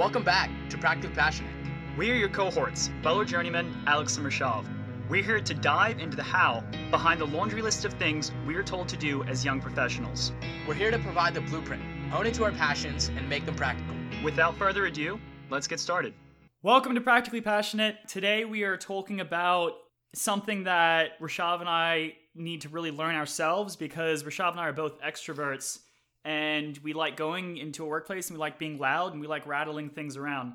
Welcome back to Practically Passionate. We are your cohorts, fellow journeyman Alex and Rashav. We're here to dive into the how behind the laundry list of things we're told to do as young professionals. We're here to provide the blueprint, own into our passions, and make them practical. Without further ado, let's get started. Welcome to Practically Passionate. Today we are talking about something that Rashav and I need to really learn ourselves because Rashav and I are both extroverts and we like going into a workplace and we like being loud and we like rattling things around.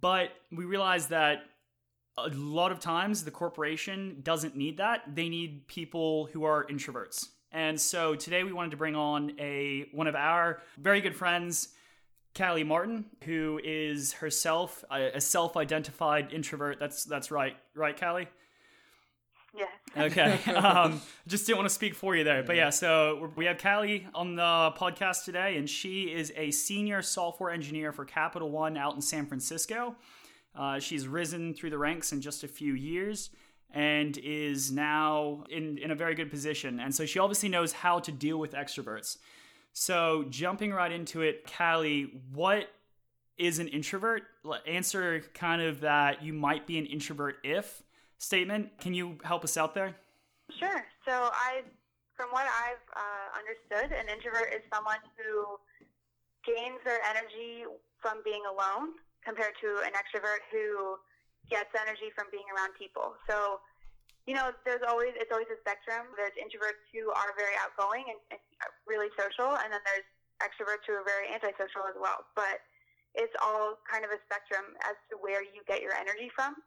But we realize that a lot of times the corporation doesn't need that. They need people who are introverts. And so today we wanted to bring on a one of our very good friends, Callie Martin, who is herself a, a self-identified introvert. That's that's right, right, Callie. Yeah. Okay. Um, just didn't want to speak for you there, but yeah. So we have Callie on the podcast today, and she is a senior software engineer for Capital One out in San Francisco. Uh, she's risen through the ranks in just a few years and is now in, in a very good position. And so she obviously knows how to deal with extroverts. So, jumping right into it, Callie, what is an introvert? Answer kind of that you might be an introvert if statement. Can you help us out there? Sure. So, I, from what I've uh, understood, an introvert is someone who gains their energy from being alone compared to an extrovert who gets energy from being around people. So, you know, there's always it's always a spectrum. There's introverts who are very outgoing and, and really social, and then there's extroverts who are very antisocial as well. But it's all kind of a spectrum as to where you get your energy from.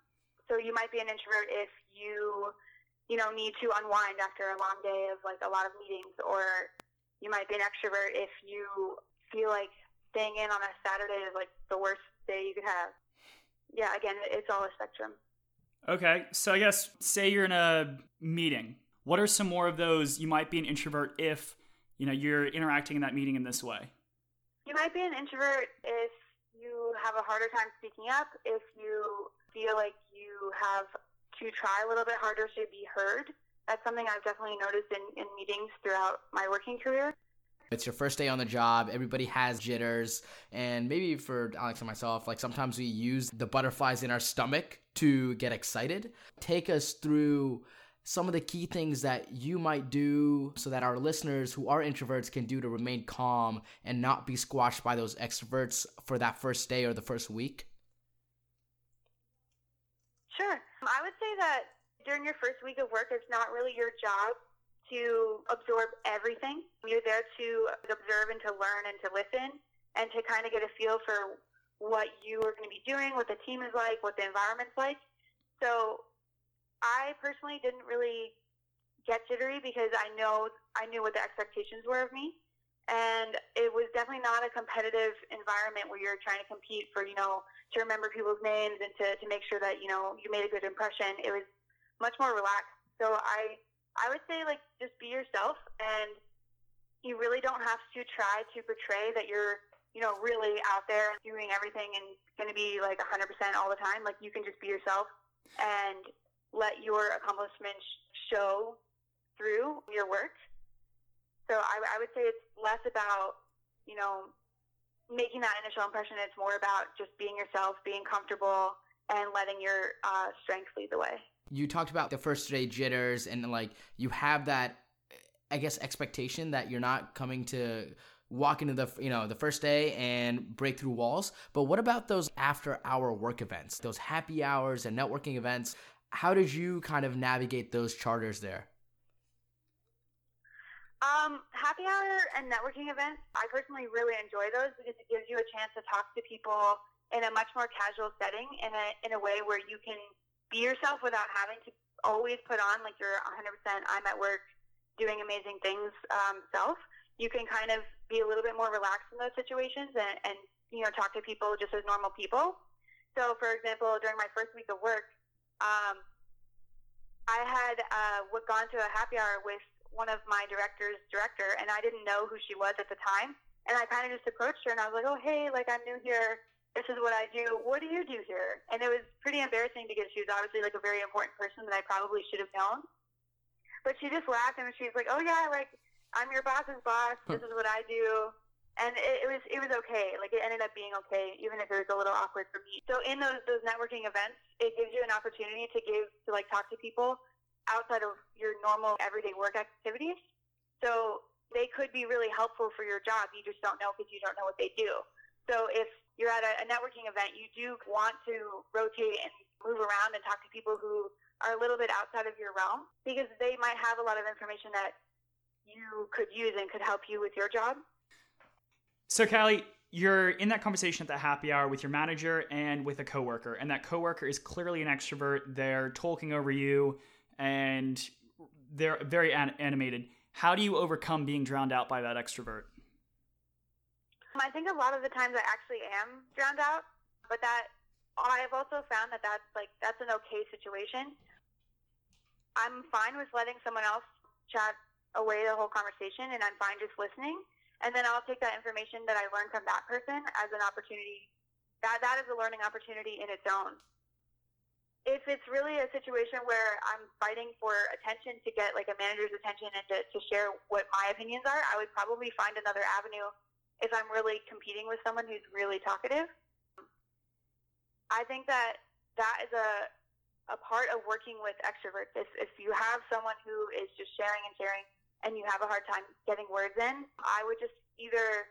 So you might be an introvert if you, you know, need to unwind after a long day of like a lot of meetings, or you might be an extrovert if you feel like staying in on a Saturday is like the worst day you could have. Yeah, again, it's all a spectrum. Okay, so I guess say you're in a meeting. What are some more of those you might be an introvert if you know you're interacting in that meeting in this way? You might be an introvert if you have a harder time speaking up, if you feel like you have to try a little bit harder to be heard. That's something I've definitely noticed in, in meetings throughout my working career. It's your first day on the job. Everybody has jitters. And maybe for Alex and myself, like sometimes we use the butterflies in our stomach to get excited. Take us through some of the key things that you might do so that our listeners who are introverts can do to remain calm and not be squashed by those extroverts for that first day or the first week? Sure. I would say that during your first week of work, it's not really your job to absorb everything. You're there to observe and to learn and to listen and to kind of get a feel for what you are going to be doing, what the team is like, what the environment's like. So I personally didn't really get jittery because I know I knew what the expectations were of me. And it was definitely not a competitive environment where you're trying to compete for, you know, to remember people's names and to, to make sure that, you know, you made a good impression. It was much more relaxed. So I I would say like just be yourself and you really don't have to try to portray that you're, you know, really out there doing everything and going to be like 100% all the time. Like you can just be yourself and let your accomplishments show through your work. So I, I would say it's less about, you know, making that initial impression. It's more about just being yourself, being comfortable, and letting your uh, lead the way. You talked about the first day jitters and like you have that i guess expectation that you're not coming to walk into the you know the first day and break through walls. But what about those after hour work events those happy hours and networking events? How did you kind of navigate those charters there um, happy hour and networking events i personally really enjoy those because it gives you a chance to talk to people in a much more casual setting in a in a way where you can be yourself without having to always put on like your 100% I'm at work doing amazing things um, self. You can kind of be a little bit more relaxed in those situations and, and you know talk to people just as normal people. So, for example, during my first week of work, um, I had uh, gone to a happy hour with one of my director's director, and I didn't know who she was at the time. And I kind of just approached her, and I was like, "Oh, hey, like I'm new here this is what I do. What do you do here? And it was pretty embarrassing because she was obviously like a very important person that I probably should have known. But she just laughed and she was like, oh yeah, like I'm your boss's boss. This is what I do. and it, it, was it was okay. Like it ended up being okay, even if it was a little awkward for me. So in those those networking events, it gives you an opportunity to give to like talk to people outside of your normal everyday work activities. So they could be really helpful for your job. You just don't know because you don't know what they do. So if you're at a, a networking event, you do want to rotate and move around and talk to people who are a little bit outside of your realm because they might have a lot of information that you could use and could help you with your job. So, Callie, you're in that conversation at the happy hour with your manager and with a coworker, and that coworker is clearly an extrovert. They're talking over you, and they're very an- animated. How do you overcome being drowned out by that extrovert? I think a lot of the times I actually am drowned out, but that I've also found that that's like that's an okay situation. I'm fine with letting someone else chat away the whole conversation, and I'm fine just listening and then I'll take that information that I learned from that person as an opportunity. That that is a learning opportunity in its own. If it's really a situation where I'm fighting for attention to get like a manager's attention and to, to share what my opinions are, I would probably find another avenue if I'm really competing with someone who's really talkative. I think that that is a a part of working with extroverts. If if you have someone who is just sharing and sharing and you have a hard time getting words in, I would just either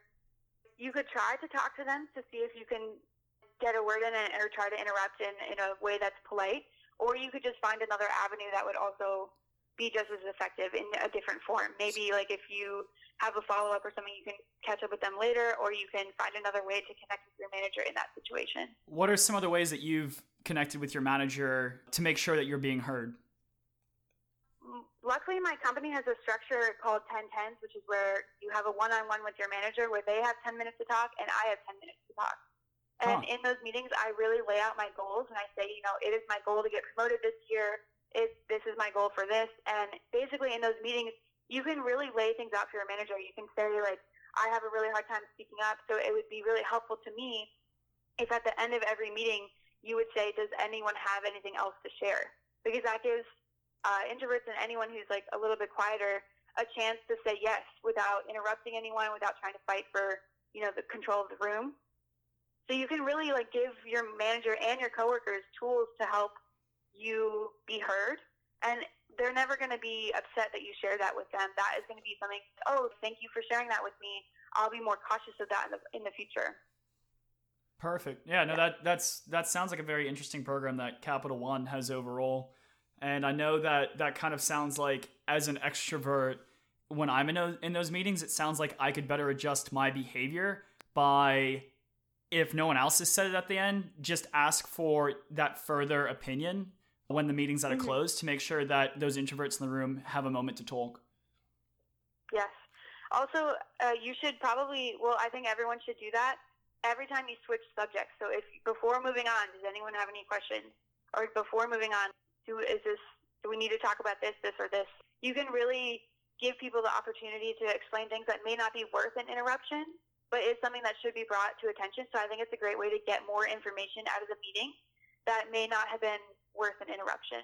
you could try to talk to them to see if you can get a word in and, or try to interrupt in, in a way that's polite, or you could just find another avenue that would also be just as effective in a different form. Maybe like if you have a follow up or something, you can catch up with them later, or you can find another way to connect with your manager in that situation. What are some other ways that you've connected with your manager to make sure that you're being heard? luckily my company has a structure called 1010s, which is where you have a one-on-one with your manager where they have 10 minutes to talk and I have 10 minutes to talk. And huh. in those meetings, I really lay out my goals and I say, you know, it is my goal to get promoted this year. It, this is my goal for this. And basically in those meetings, you can really lay things out for your manager. You can say like, I have a really hard time speaking up. So it would be really helpful to me if at the end of every meeting, you would say, does anyone have anything else to share? Because that gives uh, introverts and anyone who's like a little bit quieter a chance to say yes without interrupting anyone, without trying to fight for you know the control of the room. So you can really like give your manager and your coworkers tools to help you be heard, and they're never going to be upset that you share that with them. That is going to be something. Oh, thank you for sharing that with me. I'll be more cautious of that in the in the future. Perfect. Yeah. No. That that's that sounds like a very interesting program that Capital One has overall. And I know that that kind of sounds like as an extrovert, when I'm in those, in those meetings, it sounds like I could better adjust my behavior by, if no one else has said it at the end, just ask for that further opinion when the meeting's at a mm-hmm. close to make sure that those introverts in the room have a moment to talk. Yes. Also, uh, you should probably, well, I think everyone should do that every time you switch subjects. So if before moving on, does anyone have any questions? Or before moving on, do is this do we need to talk about this, this, or this? You can really give people the opportunity to explain things that may not be worth an interruption, but is something that should be brought to attention. So I think it's a great way to get more information out of the meeting that may not have been worth an interruption.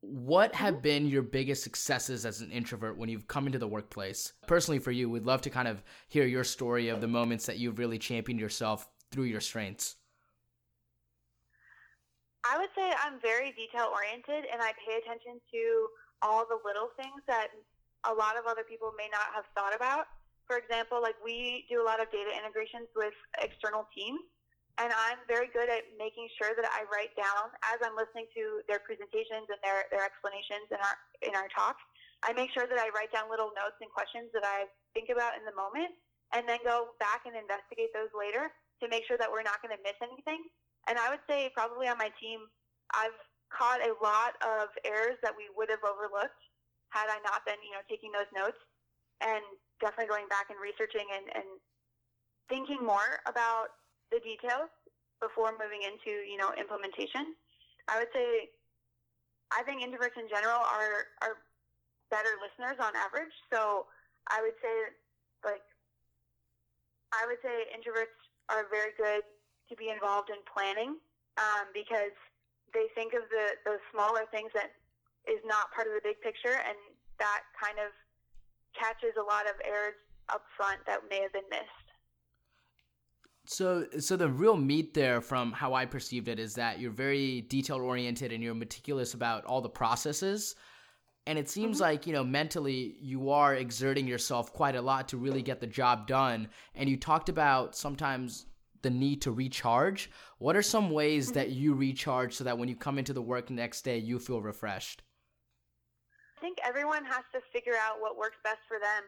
What have been your biggest successes as an introvert when you've come into the workplace? Personally, for you, we'd love to kind of hear your story of the moments that you've really championed yourself through your strengths. I would say I'm very detail oriented and I pay attention to all the little things that a lot of other people may not have thought about. For example, like we do a lot of data integrations with external teams and I'm very good at making sure that I write down as I'm listening to their presentations and their, their explanations in our in our talks. I make sure that I write down little notes and questions that I think about in the moment and then go back and investigate those later to make sure that we're not going to miss anything and I would say probably on my team, I've caught a lot of errors that we would have overlooked had I not been, you know, taking those notes and definitely going back and researching and, and thinking more about the details before moving into, you know, implementation. I would say I think introverts in general are are better listeners on average. So I would say like I would say introverts are very good to be involved in planning um, because they think of the those smaller things that is not part of the big picture, and that kind of catches a lot of errors up front that may have been missed. So, so the real meat there, from how I perceived it, is that you're very detail oriented and you're meticulous about all the processes. And it seems mm-hmm. like you know mentally you are exerting yourself quite a lot to really get the job done. And you talked about sometimes the need to recharge. What are some ways mm-hmm. that you recharge so that when you come into the work next day, you feel refreshed? I think everyone has to figure out what works best for them.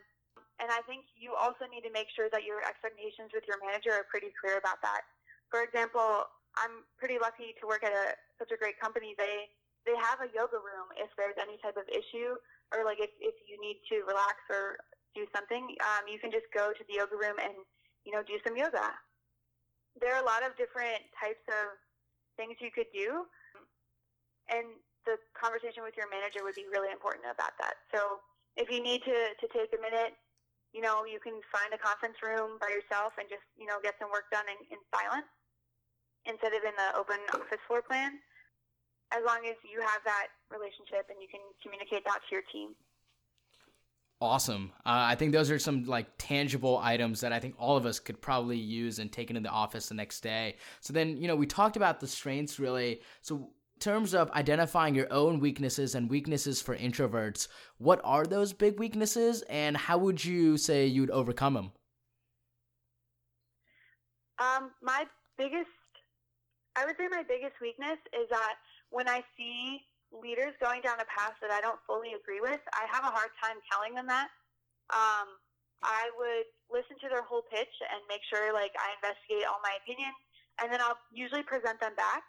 And I think you also need to make sure that your expectations with your manager are pretty clear about that. For example, I'm pretty lucky to work at a, such a great company. They they have a yoga room if there's any type of issue or like if, if you need to relax or do something, um, you can just go to the yoga room and you know do some yoga. There are a lot of different types of things you could do, and the conversation with your manager would be really important about that. So if you need to, to take a minute you know, you can find a conference room by yourself and just, you know, get some work done in, in silence instead of in the open office floor plan. As long as you have that relationship and you can communicate that to your team. Awesome. Uh, I think those are some like tangible items that I think all of us could probably use and take into the office the next day. So then, you know, we talked about the strengths really. So terms of identifying your own weaknesses and weaknesses for introverts, what are those big weaknesses and how would you say you'd overcome them? Um, my biggest, I would say my biggest weakness is that when I see leaders going down a path that I don't fully agree with, I have a hard time telling them that. Um, I would listen to their whole pitch and make sure like I investigate all my opinions and then I'll usually present them back.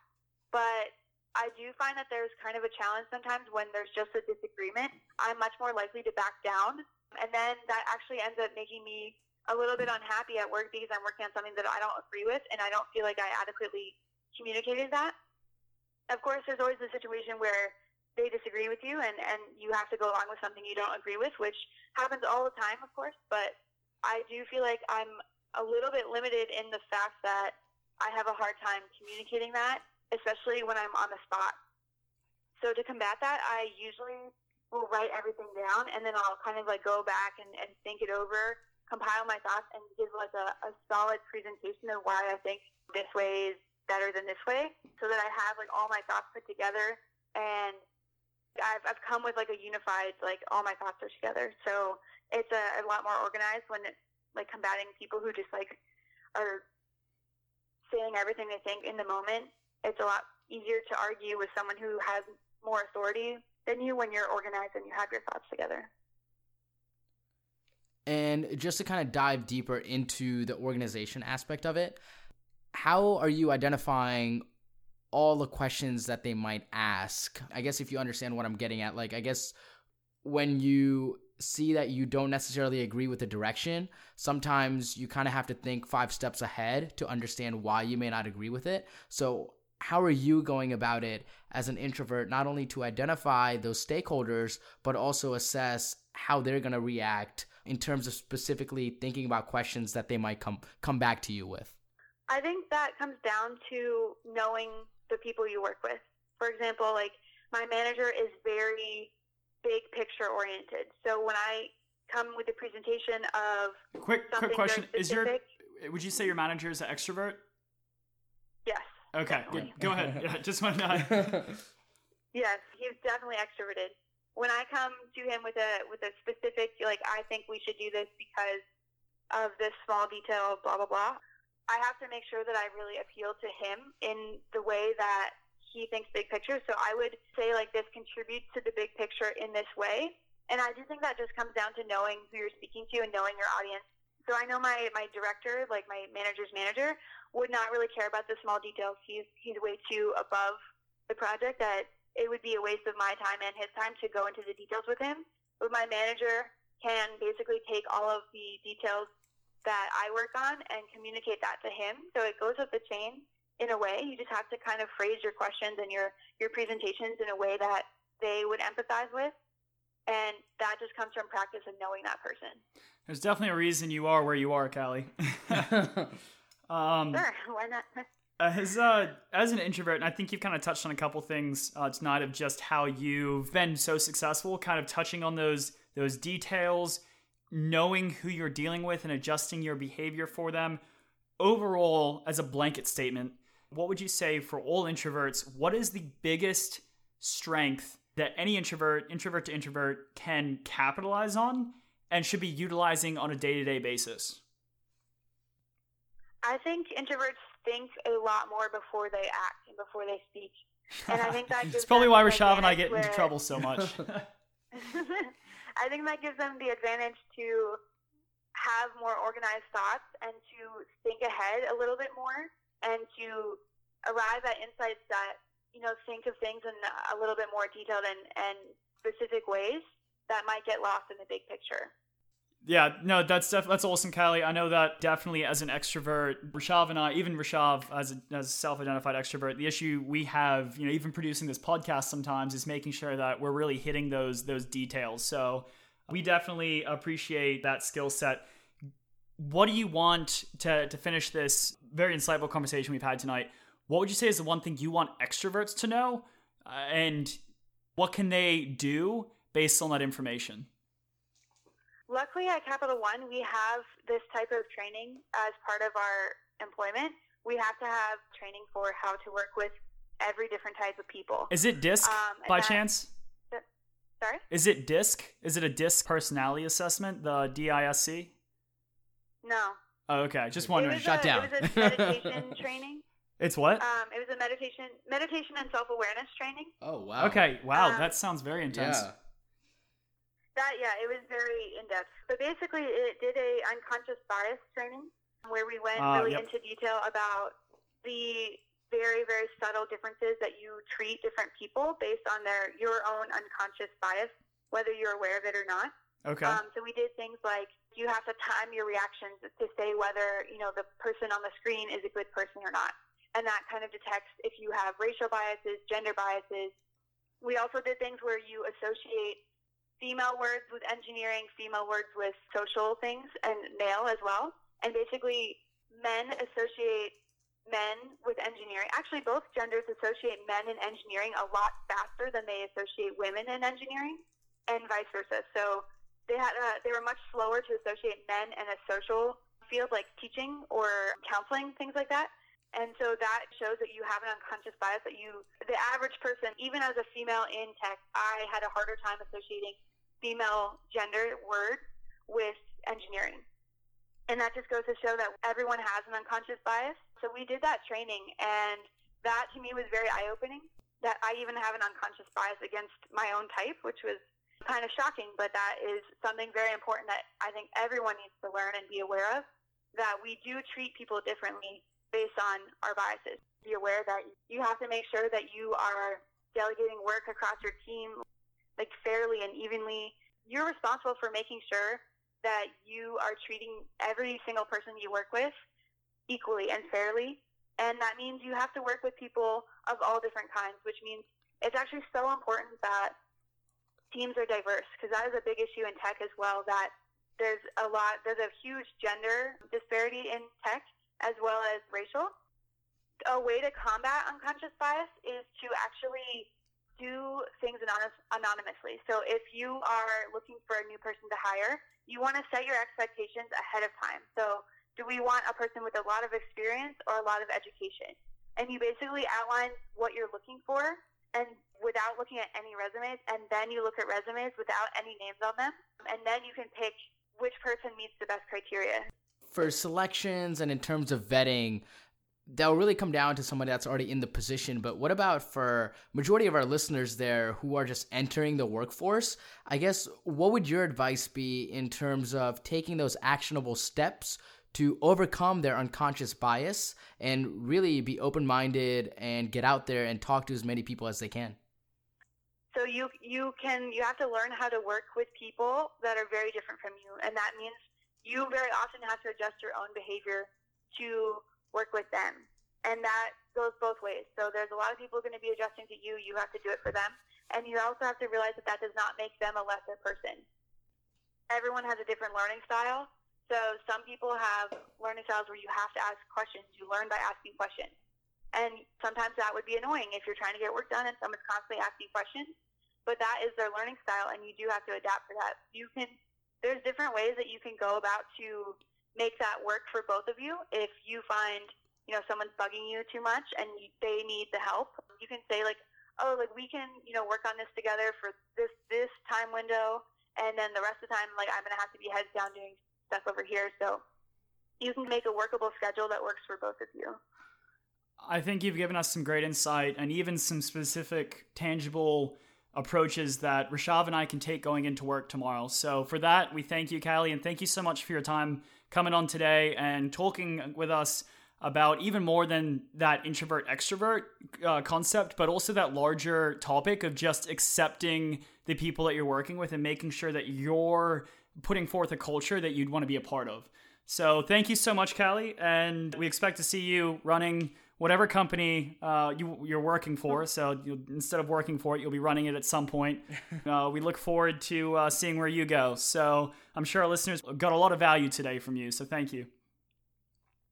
But I do find that there's kind of a challenge sometimes when there's just a disagreement. I'm much more likely to back down. And then that actually ends up making me a little bit unhappy at work because I'm working on something that I don't agree with and I don't feel like I adequately communicated that. Of course, there's always the situation where they disagree with you and, and you have to go along with something you don't agree with, which happens all the time, of course. But I do feel like I'm a little bit limited in the fact that I have a hard time communicating that especially when I'm on the spot. So to combat that, I usually will write everything down and then I'll kind of like go back and, and think it over, compile my thoughts, and give like a, a solid presentation of why I think this way is better than this way so that I have like all my thoughts put together and I've, I've come with like a unified, like all my thoughts are together. So it's a, a lot more organized when it's like combating people who just like are saying everything they think in the moment it's a lot easier to argue with someone who has more authority than you when you're organized and you have your thoughts together. And just to kind of dive deeper into the organization aspect of it, how are you identifying all the questions that they might ask? I guess if you understand what I'm getting at, like, I guess when you see that you don't necessarily agree with the direction, sometimes you kind of have to think five steps ahead to understand why you may not agree with it. So, how are you going about it as an introvert, not only to identify those stakeholders, but also assess how they're going to react in terms of specifically thinking about questions that they might come come back to you with? I think that comes down to knowing the people you work with. For example, like my manager is very big picture oriented. So when I come with a presentation of quick quick question, is your would you say your manager is an extrovert? Yes. Okay, go ahead. Yeah, just want to know. yes, he's definitely extroverted. When I come to him with a with a specific like I think we should do this because of this small detail, blah blah blah. I have to make sure that I really appeal to him in the way that he thinks big picture. So I would say like this contributes to the big picture in this way. And I do think that just comes down to knowing who you're speaking to and knowing your audience so I know my, my director, like my manager's manager, would not really care about the small details. He's he's way too above the project that it would be a waste of my time and his time to go into the details with him. But my manager can basically take all of the details that I work on and communicate that to him. So it goes up the chain in a way. You just have to kind of phrase your questions and your, your presentations in a way that they would empathize with. And that just comes from practice and knowing that person. There's definitely a reason you are where you are, Callie. um, sure, why not? As uh, as an introvert, and I think you've kind of touched on a couple things uh, tonight of just how you've been so successful, kind of touching on those those details. knowing who you're dealing with and adjusting your behavior for them. Overall, as a blanket statement, what would you say for all introverts? What is the biggest strength that any introvert, introvert to introvert, can capitalize on and should be utilizing on a day to day basis? I think introverts think a lot more before they act and before they speak. And I think that It's probably why Rashav and I get into trouble so much. I think that gives them the advantage to have more organized thoughts and to think ahead a little bit more and to arrive at insights that you know think of things in a little bit more detailed and, and specific ways that might get lost in the big picture. Yeah, no, that's def- that's awesome, Callie. I know that definitely as an extrovert, Rashav and I, even Rashav as a, as a self-identified extrovert, the issue we have, you know, even producing this podcast sometimes is making sure that we're really hitting those those details. So we definitely appreciate that skill set. What do you want to to finish this very insightful conversation we've had tonight? What would you say is the one thing you want extroverts to know, uh, and what can they do based on that information? Luckily, at Capital One, we have this type of training as part of our employment. We have to have training for how to work with every different type of people. Is it DISC um, by that, chance? sorry? Is it DISC? Is it a DISC personality assessment, the DISC? No. Oh, okay. Just wondering. Shut a, down. It was a meditation training. It's what? Um, it was a meditation, meditation and self awareness training. Oh wow. Okay. Wow, um, that sounds very intense. Yeah. That yeah, it was very in depth. But basically, it did a unconscious bias training where we went uh, really yep. into detail about the very very subtle differences that you treat different people based on their your own unconscious bias, whether you're aware of it or not. Okay. Um, so we did things like you have to time your reactions to say whether you know the person on the screen is a good person or not, and that kind of detects if you have racial biases, gender biases. We also did things where you associate female words with engineering, female words with social things, and male as well. And basically, men associate men with engineering. Actually, both genders associate men in engineering a lot faster than they associate women in engineering, and vice versa. So they had a, they were much slower to associate men in a social field like teaching or counseling, things like that. And so that shows that you have an unconscious bias that you, the average person, even as a female in tech, I had a harder time associating female gender word with engineering. And that just goes to show that everyone has an unconscious bias. So we did that training, and that to me was very eye opening that I even have an unconscious bias against my own type, which was kind of shocking, but that is something very important that I think everyone needs to learn and be aware of that we do treat people differently based on our biases. Be aware that you have to make sure that you are delegating work across your team like fairly and evenly. You're responsible for making sure that you are treating every single person you work with equally and fairly. And that means you have to work with people of all different kinds, which means it's actually so important that teams are diverse because that is a big issue in tech as well that there's a lot there's a huge gender disparity in tech as well as racial a way to combat unconscious bias is to actually do things anonymously. So if you are looking for a new person to hire, you want to set your expectations ahead of time. So do we want a person with a lot of experience or a lot of education? And you basically outline what you're looking for and without looking at any resumes and then you look at resumes without any names on them and then you can pick which person meets the best criteria. For selections and in terms of vetting, that'll really come down to somebody that's already in the position but what about for majority of our listeners there who are just entering the workforce? I guess what would your advice be in terms of taking those actionable steps to overcome their unconscious bias and really be open-minded and get out there and talk to as many people as they can? So you you can you have to learn how to work with people that are very different from you and that means you very often have to adjust your own behavior to work with them. And that goes both ways. So there's a lot of people going to be adjusting to you. You have to do it for them. And you also have to realize that that does not make them a lesser person. Everyone has a different learning style. So some people have learning styles where you have to ask questions. You learn by asking questions. And sometimes that would be annoying if you're trying to get work done and someone's constantly asking questions. But that is their learning style, and you do have to adapt for that. You can there's different ways that you can go about to make that work for both of you. If you find, you know, someone's bugging you too much and they need the help, you can say like, oh, like we can, you know, work on this together for this this time window, and then the rest of the time, like I'm gonna have to be heads down doing stuff over here. So you can make a workable schedule that works for both of you. I think you've given us some great insight and even some specific, tangible approaches that Rashav and I can take going into work tomorrow. So for that, we thank you, Callie, and thank you so much for your time coming on today and talking with us about even more than that introvert extrovert uh, concept, but also that larger topic of just accepting the people that you're working with and making sure that you're putting forth a culture that you'd want to be a part of. So thank you so much, Callie, and we expect to see you running whatever company uh, you, you're working for. So instead of working for it, you'll be running it at some point. Uh, we look forward to uh, seeing where you go. So I'm sure our listeners got a lot of value today from you. So thank you.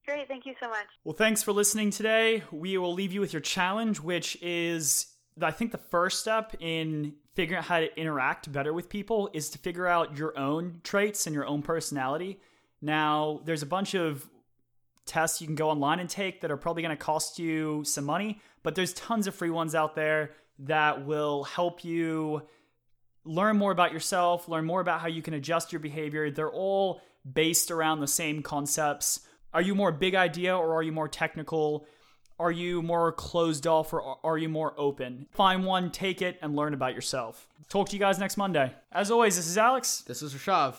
Great. Thank you so much. Well, thanks for listening today. We will leave you with your challenge, which is, I think, the first step in figuring out how to interact better with people is to figure out your own traits and your own personality. Now, there's a bunch of tests you can go online and take that are probably going to cost you some money, but there's tons of free ones out there that will help you learn more about yourself, learn more about how you can adjust your behavior. They're all based around the same concepts. Are you more big idea or are you more technical? Are you more closed off or are you more open? Find one, take it, and learn about yourself. Talk to you guys next Monday. As always, this is Alex. This is Rashav.